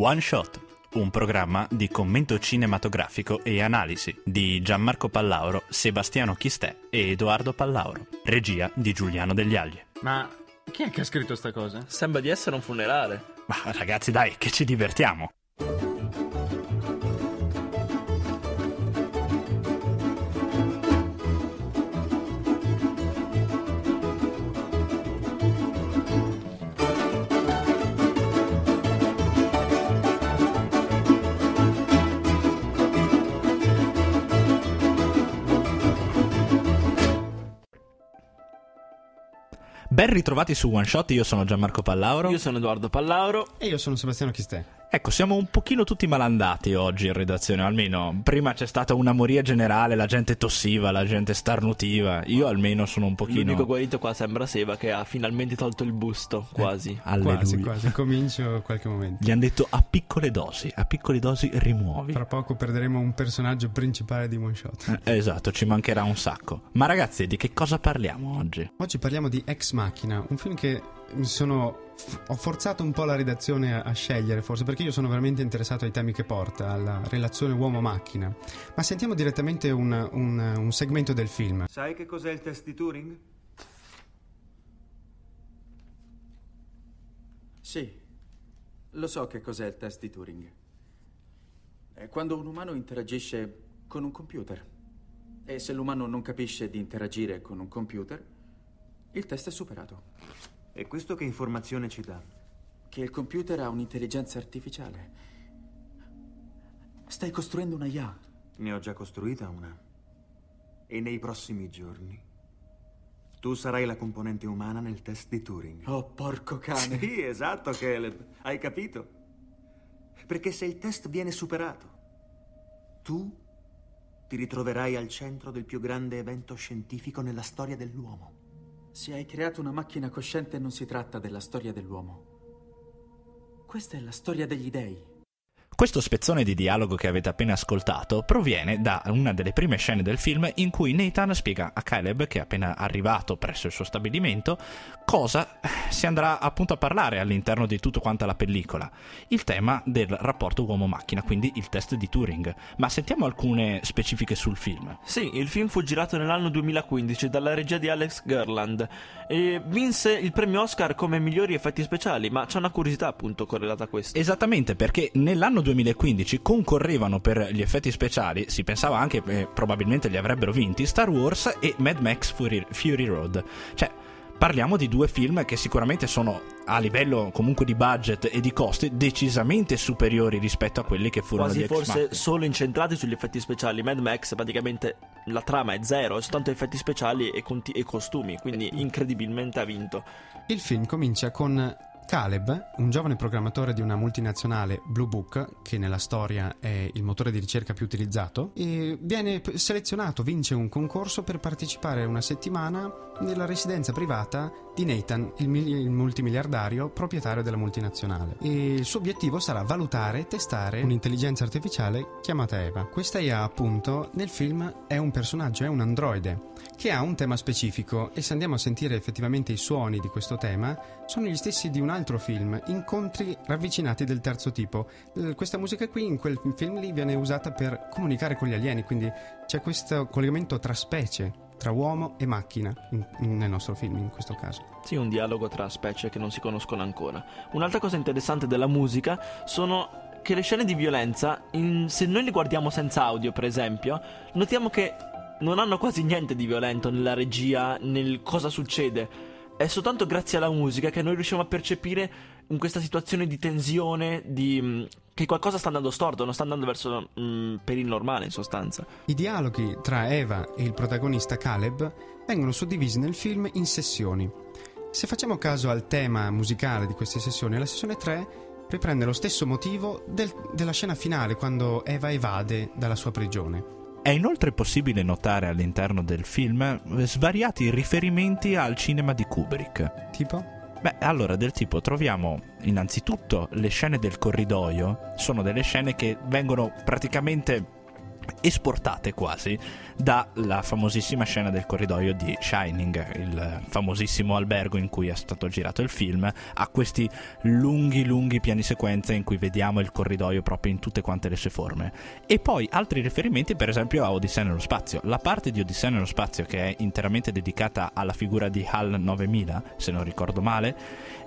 One Shot, un programma di commento cinematografico e analisi di Gianmarco Pallauro, Sebastiano Chistè e Edoardo Pallauro. Regia di Giuliano Degli Agli. Ma chi è che ha scritto sta cosa? Sembra di essere un funerale. Ma ragazzi, dai, che ci divertiamo. Ben ritrovati su One Shot, io sono Gianmarco Pallauro. Io sono Edoardo Pallauro. E io sono Sebastiano Chistè. Ecco, siamo un pochino tutti malandati oggi in redazione, almeno prima c'è stata una moria generale, la gente tossiva, la gente starnutiva, io almeno sono un pochino... L'unico guarito qua sembra Seba che ha finalmente tolto il busto, quasi. Eh, alleluia. Quasi, quasi, comincio qualche momento. Gli hanno detto a piccole dosi, a piccole dosi rimuovi. Tra poco perderemo un personaggio principale di One Shot. Eh, esatto, ci mancherà un sacco. Ma ragazzi, di che cosa parliamo oggi? Oggi parliamo di Ex Machina, un film che mi sono ho forzato un po' la redazione a, a, scegliere, forse perché io sono veramente interessato ai temi che porta, alla relazione uomo-macchina. Ma sentiamo direttamente un, un, un segmento del film. Sai che cos'è il test di Turing? Sì, lo so che cos'è il test di Turing. È quando un umano interagisce con un computer. E se l'umano non capisce di interagire con un computer, il test è superato. E questo che informazione ci dà? Che il computer ha un'intelligenza artificiale. Stai costruendo una IA. Ne ho già costruita una. E nei prossimi giorni tu sarai la componente umana nel test di Turing. Oh, porco cane. Sì, esatto, Caleb. Hai capito? Perché se il test viene superato, tu ti ritroverai al centro del più grande evento scientifico nella storia dell'uomo. Se hai creato una macchina cosciente non si tratta della storia dell'uomo. Questa è la storia degli dei. Questo spezzone di dialogo che avete appena ascoltato proviene da una delle prime scene del film in cui Nathan spiega a Caleb, che è appena arrivato presso il suo stabilimento, cosa si andrà appunto a parlare all'interno di tutto quanta la pellicola. Il tema del rapporto uomo-macchina, quindi il test di Turing. Ma sentiamo alcune specifiche sul film. Sì, il film fu girato nell'anno 2015 dalla regia di Alex Garland e vinse il premio Oscar come migliori effetti speciali, ma c'è una curiosità appunto correlata a questo. Esattamente, perché nell'anno 2015 concorrevano per gli effetti speciali, si pensava anche che eh, probabilmente li avrebbero vinti, Star Wars e Mad Max Fury, Fury Road. Cioè, parliamo di due film che sicuramente sono a livello comunque di budget e di costi decisamente superiori rispetto a quelli che furono Quasi di forse X-Machina. solo incentrati sugli effetti speciali. Mad Max praticamente la trama è zero, è soltanto effetti speciali e, conti- e costumi, quindi incredibilmente ha vinto. Il film comincia con Caleb, un giovane programmatore di una multinazionale Blue Book, che nella storia è il motore di ricerca più utilizzato, viene selezionato, vince un concorso per partecipare una settimana nella residenza privata di Nathan, il, il multimiliardario proprietario della multinazionale. E il suo obiettivo sarà valutare e testare un'intelligenza artificiale chiamata Eva. Questa IA, appunto, nel film è un personaggio, è un androide che ha un tema specifico e se andiamo a sentire effettivamente i suoni di questo tema sono gli stessi di un altro film, Incontri ravvicinati del terzo tipo. Questa musica qui in quel film lì viene usata per comunicare con gli alieni, quindi c'è questo collegamento tra specie tra uomo e macchina in, in, nel nostro film in questo caso. Sì, un dialogo tra specie che non si conoscono ancora. Un'altra cosa interessante della musica sono che le scene di violenza, in, se noi le guardiamo senza audio per esempio, notiamo che non hanno quasi niente di violento nella regia, nel cosa succede. È soltanto grazie alla musica che noi riusciamo a percepire in questa situazione di tensione, di che qualcosa sta andando storto, non sta andando verso mm, per il normale in sostanza. I dialoghi tra Eva e il protagonista Caleb vengono suddivisi nel film in sessioni. Se facciamo caso al tema musicale di queste sessioni, la sessione 3 riprende lo stesso motivo del, della scena finale quando Eva evade dalla sua prigione. È inoltre possibile notare all'interno del film svariati riferimenti al cinema di Kubrick. Tipo? Beh, allora del tipo troviamo innanzitutto le scene del corridoio, sono delle scene che vengono praticamente esportate quasi dalla famosissima scena del corridoio di Shining, il famosissimo albergo in cui è stato girato il film, a questi lunghi lunghi piani sequenza in cui vediamo il corridoio proprio in tutte quante le sue forme. E poi altri riferimenti per esempio a Odissea nello spazio. La parte di Odissea nello spazio che è interamente dedicata alla figura di HAL 9000, se non ricordo male,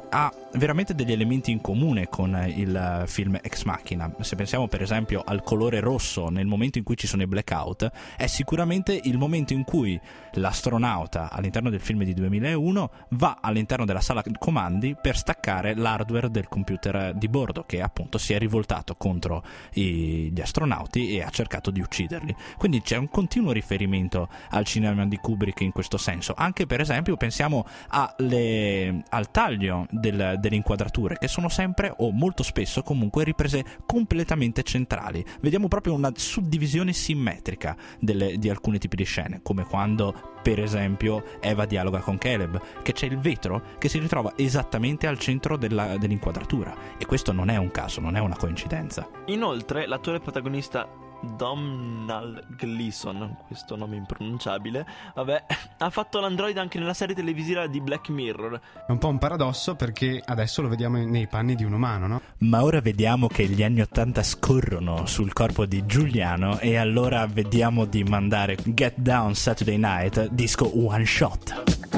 ha veramente degli elementi in comune con il film Ex Machina. Se pensiamo per esempio al colore rosso nel momento in cui ci sono i blackout, è sicuramente il momento in cui l'astronauta all'interno del film di 2001 va all'interno della sala comandi per staccare l'hardware del computer di bordo che appunto si è rivoltato contro gli astronauti e ha cercato di ucciderli. Quindi c'è un continuo riferimento al cinema di Kubrick in questo senso. Anche per esempio pensiamo alle, al taglio del, delle inquadrature che sono sempre o molto spesso comunque riprese completamente centrali. Vediamo proprio una suddivisione simmetrica delle, di alcuni tipi di scene, come quando per esempio Eva dialoga con Caleb, che c'è il vetro che si ritrova esattamente al centro della, dell'inquadratura e questo non è un caso, non è una coincidenza. Inoltre l'attore protagonista Domhnall Gleeson, questo nome impronunciabile, vabbè, ha fatto l'android anche nella serie televisiva di Black Mirror. È un po' un paradosso perché adesso lo vediamo nei panni di un umano, no? Ma ora vediamo che gli anni Ottanta scorrono sul corpo di Giuliano e allora vediamo di mandare Get Down Saturday Night, disco one shot.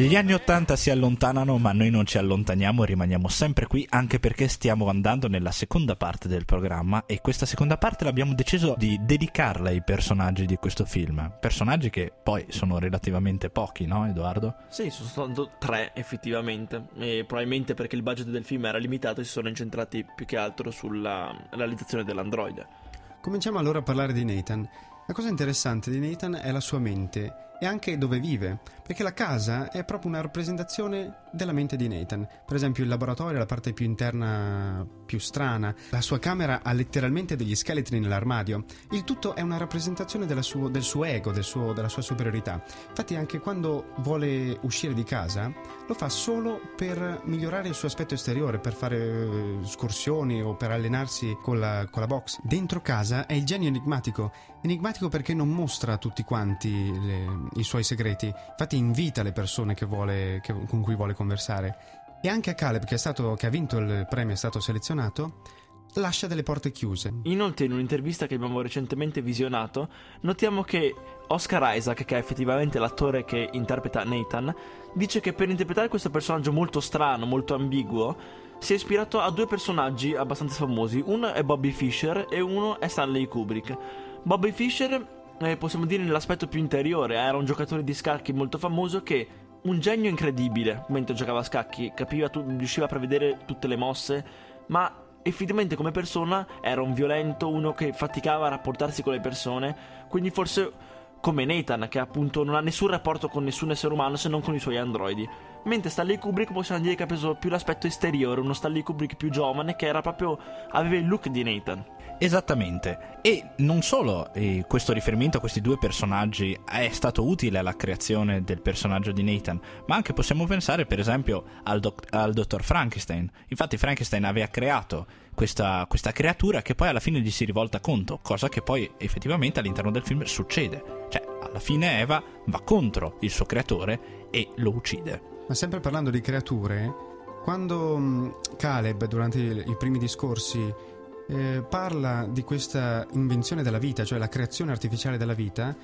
Gli anni Ottanta si allontanano, ma noi non ci allontaniamo, rimaniamo sempre qui, anche perché stiamo andando nella seconda parte del programma e questa seconda parte l'abbiamo deciso di dedicarla ai personaggi di questo film. Personaggi che poi sono relativamente pochi, no Edoardo? Sì, sono stati tre effettivamente, e probabilmente perché il budget del film era limitato si sono incentrati più che altro sulla realizzazione dell'androide. Cominciamo allora a parlare di Nathan. La cosa interessante di Nathan è la sua mente e anche dove vive, perché la casa è proprio una rappresentazione della mente di Nathan. Per esempio il laboratorio è la parte più interna, più strana, la sua camera ha letteralmente degli scheletri nell'armadio. Il tutto è una rappresentazione suo, del suo ego, del suo, della sua superiorità. Infatti anche quando vuole uscire di casa lo fa solo per migliorare il suo aspetto esteriore, per fare eh, escursioni o per allenarsi con la, con la box. Dentro casa è il genio enigmatico, enigmatico perché non mostra a tutti quanti le, i suoi segreti, infatti invita le persone che vuole, che, con cui vuole conversare. E anche a Caleb, che, stato, che ha vinto il premio, è stato selezionato, lascia delle porte chiuse. Inoltre, in un'intervista che abbiamo recentemente visionato, notiamo che Oscar Isaac, che è effettivamente l'attore che interpreta Nathan, dice che per interpretare questo personaggio molto strano, molto ambiguo, si è ispirato a due personaggi abbastanza famosi. Uno è Bobby Fischer e uno è Stanley Kubrick. Bobby Fischer eh, possiamo dire nell'aspetto più interiore, era un giocatore di scacchi molto famoso che un genio incredibile mentre giocava a scacchi, capiva, tu, riusciva a prevedere tutte le mosse, ma effettivamente come persona era un violento, uno che faticava a rapportarsi con le persone, quindi forse come Nathan che appunto non ha nessun rapporto con nessun essere umano se non con i suoi androidi. Mentre Stanley Kubrick possiamo dire che ha preso più l'aspetto esteriore, uno Stanley Kubrick più giovane che era proprio aveva il look di Nathan. Esattamente, e non solo eh, questo riferimento a questi due personaggi è stato utile alla creazione del personaggio di Nathan, ma anche possiamo pensare per esempio al, doc- al dottor Frankenstein. Infatti Frankenstein aveva creato questa, questa, creatura che poi alla fine gli si rivolta contro, cosa che poi effettivamente all'interno del film succede. Cioè, alla fine Eva va contro il suo creatore e lo uccide. Ma sempre parlando di creature, quando Caleb durante i primi discorsi eh, parla di questa invenzione della vita, cioè la creazione artificiale della vita,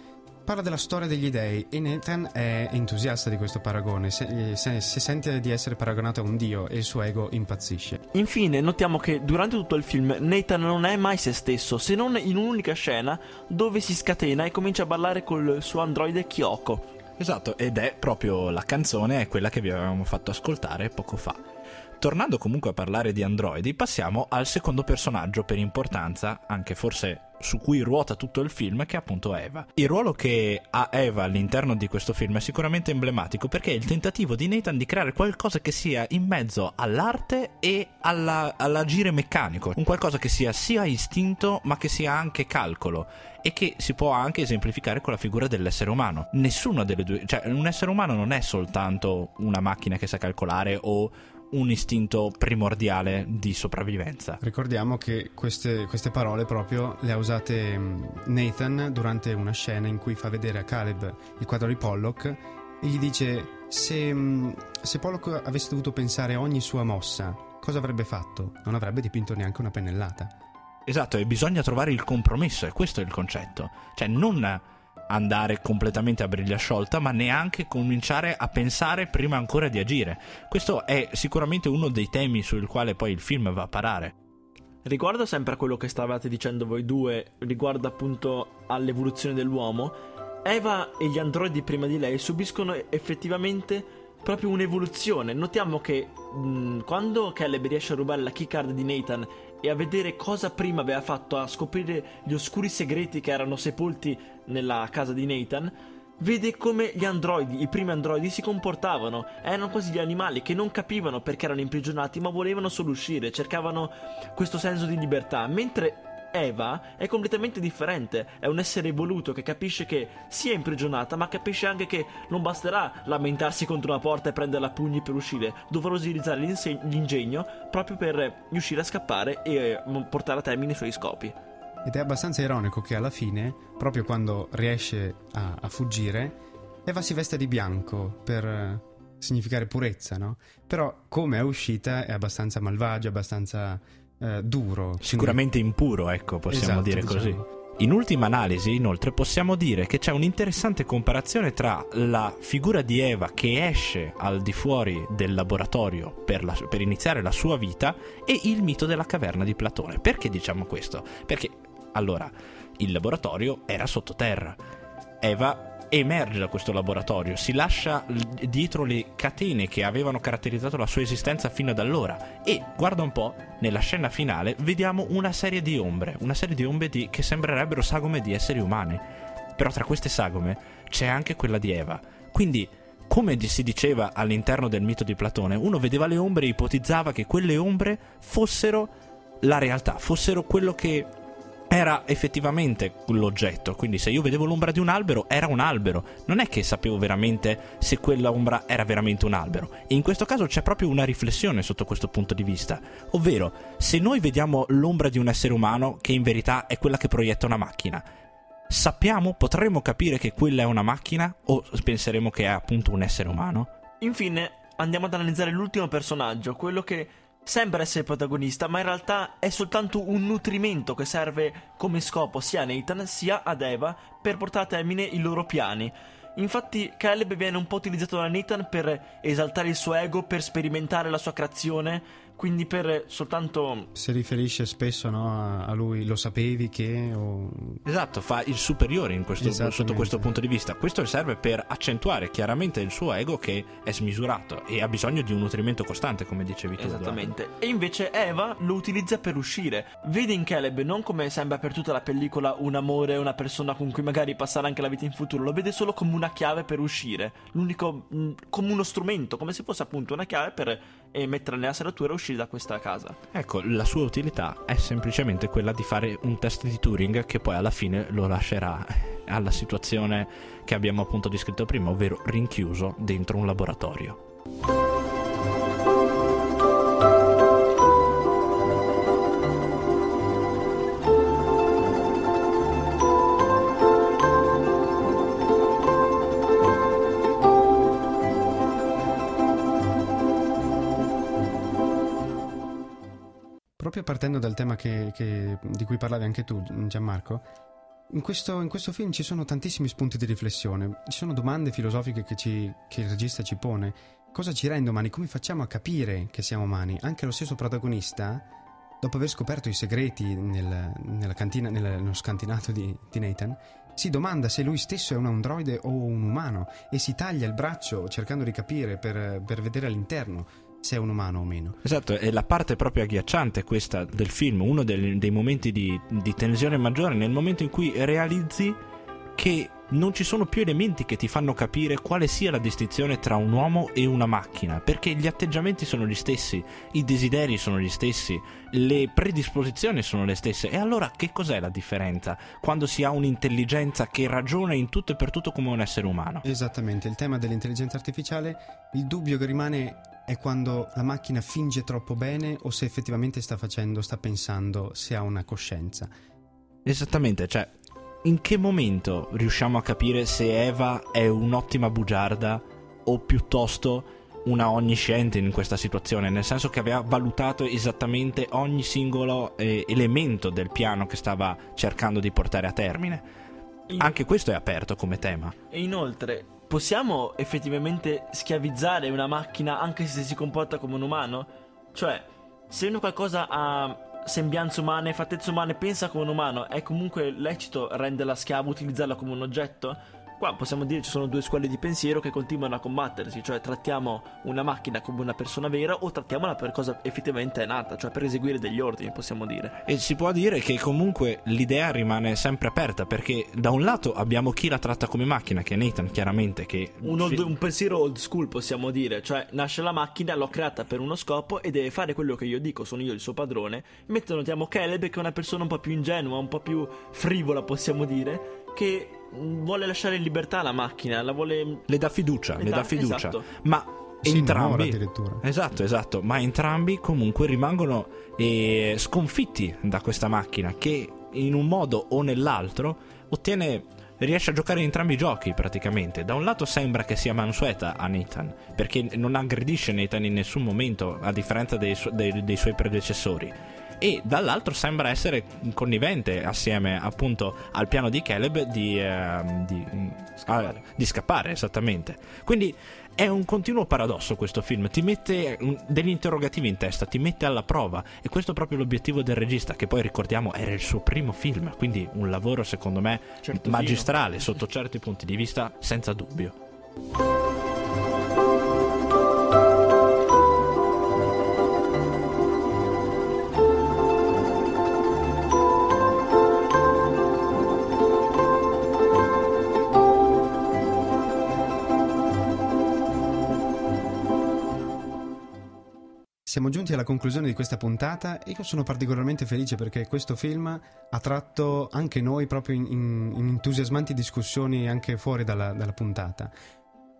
parla della storia degli dei e Nathan è entusiasta di questo paragone, se, se, se, sente di essere paragonato a un dio e il suo ego impazzisce. Infine notiamo che durante tutto il film Nathan non è mai se stesso, se non in un'unica scena dove si scatena e comincia a ballare col suo androide Kyoko. Esatto, ed è proprio la canzone, è quella che vi avevamo fatto ascoltare poco fa. Tornando comunque a parlare di androidi, passiamo al secondo personaggio per importanza, anche forse su cui ruota tutto il film, che è appunto Eva. Il ruolo che ha Eva all'interno di questo film è sicuramente emblematico perché è il tentativo di Nathan di creare qualcosa che sia in mezzo all'arte e alla, all'agire meccanico, un qualcosa che sia sia istinto ma che sia anche calcolo e che si può anche esemplificare con la figura dell'essere umano. Nessuna delle due, cioè un essere umano non è soltanto una macchina che sa calcolare o un istinto primordiale di sopravvivenza. Ricordiamo che queste, queste, parole proprio le ha usate mm, Nathan durante una scena in cui fa vedere a Caleb il quadro di Pollock e gli dice se, mm, se Pollock avesse dovuto pensare a ogni sua mossa, cosa avrebbe fatto? Non avrebbe dipinto neanche una pennellata. Esatto, e bisogna trovare il compromesso, e questo è il concetto. Cioè non andare completamente a briglia sciolta, ma neanche cominciare a pensare prima ancora di agire. Questo è sicuramente uno dei temi sul quale poi il film va a parare. Riguardo sempre a quello che stavate dicendo voi due, riguardo appunto all'evoluzione dell'uomo, Eva e gli androidi prima di lei subiscono effettivamente proprio un'evoluzione. Notiamo che mh, quando Caleb riesce a rubare la keycard di Nathan e a vedere cosa prima aveva fatto a scoprire gli oscuri segreti che erano sepolti nella casa di Nathan, vede come gli androidi, i primi androidi, si comportavano. Erano quasi gli animali che non capivano perché erano imprigionati, ma volevano solo uscire, cercavano questo senso di libertà. Mentre Eva è completamente differente, è un essere evoluto che capisce che si è imprigionata, ma capisce anche che non basterà lamentarsi contro una porta e prenderla a pugni per uscire, dovrà utilizzare l'ingegno proprio per riuscire a scappare e eh, portare a termine i suoi scopi. Ed è abbastanza ironico che alla fine, proprio quando riesce a, a fuggire, Eva si veste di bianco per eh, significare purezza, no? Però come è uscita è abbastanza malvagia, abbastanza eh, duro. Sicuramente quindi... impuro, ecco, possiamo esatto, dire diciamo. così. In ultima analisi, inoltre, possiamo dire che c'è un'interessante comparazione tra la figura di Eva che esce al di fuori del laboratorio per, la, per, iniziare la sua vita e il mito della caverna di Platone. Perché diciamo questo? Perché, allora, il laboratorio era sottoterra. Eva emerge da questo laboratorio, si lascia dietro le catene che avevano caratterizzato la sua esistenza fino ad allora e, guarda un po', nella scena finale vediamo una serie di ombre, una serie di ombre di, che sembrerebbero sagome di esseri umani. Però tra queste sagome c'è anche quella di Eva. Quindi, come si diceva all'interno del mito di Platone, uno vedeva le ombre e ipotizzava che quelle ombre fossero la realtà, fossero quello che era effettivamente l'oggetto. Quindi, se io vedevo l'ombra di un albero, era un albero. Non è che sapevo veramente se quella ombra era veramente un albero. E in questo caso c'è proprio una riflessione sotto questo punto di vista. Ovvero, se noi vediamo l'ombra di un essere umano, che in verità è quella che proietta una macchina, sappiamo, potremmo capire che quella è una macchina o penseremo che è appunto un essere umano? Infine, andiamo ad analizzare l'ultimo personaggio, quello che sembra essere protagonista, ma in realtà è soltanto un nutrimento che serve come scopo sia a Nathan sia ad Eva per portare a termine i loro piani. Infatti Caleb viene un po' utilizzato da Nathan per esaltare il suo ego, per sperimentare la sua creazione quindi per soltanto... Si riferisce spesso no, a lui, lo sapevi che... O... Esatto, fa il superiore questo, sotto questo punto di vista. Questo serve per accentuare chiaramente il suo ego che è smisurato e ha bisogno di un nutrimento costante, come dicevi tu. Esattamente. Eduardo. E invece Eva lo utilizza per uscire. Vede in Caleb non come sembra per tutta la pellicola un amore, una persona con cui magari passare anche la vita in futuro, lo vede solo come una chiave per uscire. L'unico... Mm, come uno strumento, come se fosse appunto una chiave per e mettere nella serratura e uscire da questa casa. Ecco, la sua utilità è semplicemente quella di fare un test di Turing che poi alla fine lo lascerà alla situazione che abbiamo appunto descritto prima, ovvero rinchiuso dentro un laboratorio. Partendo dal tema che, che, di cui parlavi anche tu, Gianmarco, in questo, in questo, film ci sono tantissimi spunti di riflessione, ci sono domande filosofiche che, ci, che, il regista ci pone. Cosa ci rende umani? Come facciamo a capire che siamo umani? Anche lo stesso protagonista, dopo aver scoperto i segreti nel, nella cantina, nello scantinato di, di Nathan, si domanda se lui stesso è un androide o un umano e si taglia il braccio cercando di capire per, per vedere all'interno se è un umano o meno. Esatto, è la parte proprio agghiacciante questa del film, uno dei, dei momenti di, di tensione maggiore, nel momento in cui realizzi che non ci sono più elementi che ti fanno capire quale sia la distinzione tra un uomo e una macchina, perché gli atteggiamenti sono gli stessi, i desideri sono gli stessi, le predisposizioni sono le stesse. E allora che cos'è la differenza quando si ha un'intelligenza che ragiona in tutto e per tutto come un essere umano? Esattamente, il tema dell'intelligenza artificiale, il dubbio che rimane è quando la macchina finge troppo bene o se effettivamente sta facendo, sta pensando, se ha una coscienza. Esattamente, cioè in che momento riusciamo a capire se Eva è un'ottima bugiarda o piuttosto una onnisciente in questa situazione, nel senso che aveva valutato esattamente ogni singolo eh, elemento del piano che stava cercando di portare a termine. In... Anche questo è aperto come tema. E inoltre, possiamo effettivamente schiavizzare una macchina anche se si comporta come un umano? Cioè, se uno qualcosa ha sembianze umane, fattezze umane, pensa come un umano, è comunque lecito renderla schiava, utilizzarla come un oggetto? Qua possiamo dire ci sono due scuole di pensiero che continuano a combattersi, cioè trattiamo una macchina come una persona vera o trattiamola per cosa effettivamente è nata, cioè per eseguire degli ordini, possiamo dire. E si può dire che comunque l'idea rimane sempre aperta perché da un lato abbiamo chi la tratta come macchina, che è Nathan chiaramente, che... Un, old, un pensiero old school possiamo dire, cioè nasce la macchina, l'ho creata per uno scopo e deve fare quello che io dico, sono io il suo padrone, mentre notiamo Caleb che è una persona un po' più ingenua, un po' più frivola possiamo dire, che vuole lasciare in libertà la macchina, la vuole... Le dà fiducia, le, le dà, fiducia. Esatto. Ma si entrambi... addirittura. Esatto, esatto. Ma entrambi comunque rimangono eh, sconfitti da questa macchina che in un modo o nell'altro ottiene riesce a giocare in entrambi i giochi praticamente. Da un lato sembra che sia mansueta a Nathan, perché non aggredisce Nathan in nessun momento, a differenza dei, su- dei, dei suoi predecessori e dall'altro sembra essere connivente assieme appunto al piano di Caleb di, eh, di, scappare. Uh, di scappare esattamente. Quindi è un continuo paradosso questo film, ti mette degli interrogativi in testa, ti mette alla prova e questo è proprio l'obiettivo del regista che poi ricordiamo era il suo primo film, quindi un lavoro secondo me certo magistrale sotto certi punti di vista senza dubbio. Siamo giunti alla conclusione di questa puntata e io sono particolarmente felice perché questo film ha tratto anche noi proprio in, in, in entusiasmanti discussioni anche fuori dalla, dalla puntata.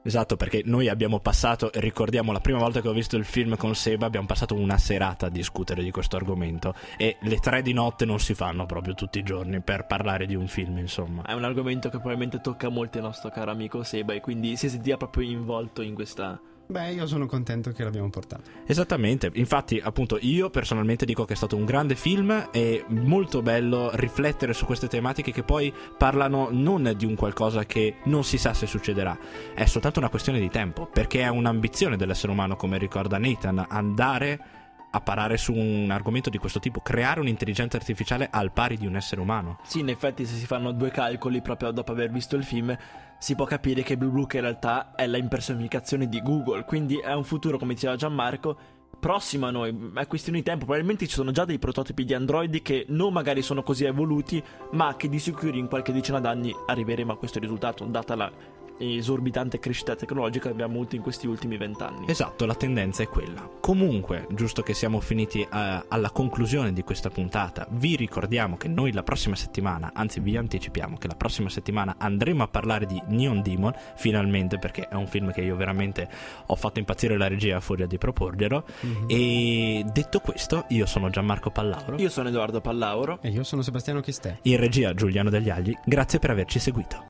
Esatto, perché noi abbiamo passato, ricordiamo la prima volta che ho visto il film con Seba, abbiamo passato una serata a discutere di questo argomento e le tre di notte non si fanno proprio tutti i giorni per parlare di un film, insomma. È un argomento che probabilmente tocca molto il nostro caro amico Seba e quindi si sentiva proprio involto in questa Beh, io sono contento che l'abbiamo portato. Esattamente, infatti, appunto, io personalmente dico che è stato un grande film e molto bello riflettere su queste tematiche che poi parlano non di un qualcosa che non si sa se succederà, è soltanto una questione di tempo, perché è un'ambizione dell'essere umano, come ricorda Nathan, andare a parare su un argomento di questo tipo, creare un'intelligenza artificiale al pari di un essere umano. Sì, in effetti se si fanno due calcoli proprio dopo aver visto il film, si può capire che Blue Book in realtà è la impersonificazione di Google, quindi è un futuro, come diceva Gianmarco, prossimo a noi, è questione di tempo, probabilmente ci sono già dei prototipi di Android che non magari sono così evoluti, ma che di sicuro in qualche decina d'anni arriveremo a questo risultato, data la esorbitante crescita tecnologica che abbiamo avuto in questi ultimi vent'anni. Esatto, la tendenza è quella. Comunque, giusto che siamo finiti uh, alla conclusione di questa puntata, vi ricordiamo che noi la prossima settimana, anzi vi anticipiamo che la prossima settimana andremo a parlare di Neon Demon, finalmente perché è un film che io veramente ho fatto impazzire la regia a furia di proporglielo. Mm-hmm. E detto questo, io sono Gianmarco Pallauro. Io sono Edoardo Pallauro. E io sono Sebastiano Chistè. In regia Giuliano Degli Agli. Grazie per averci seguito.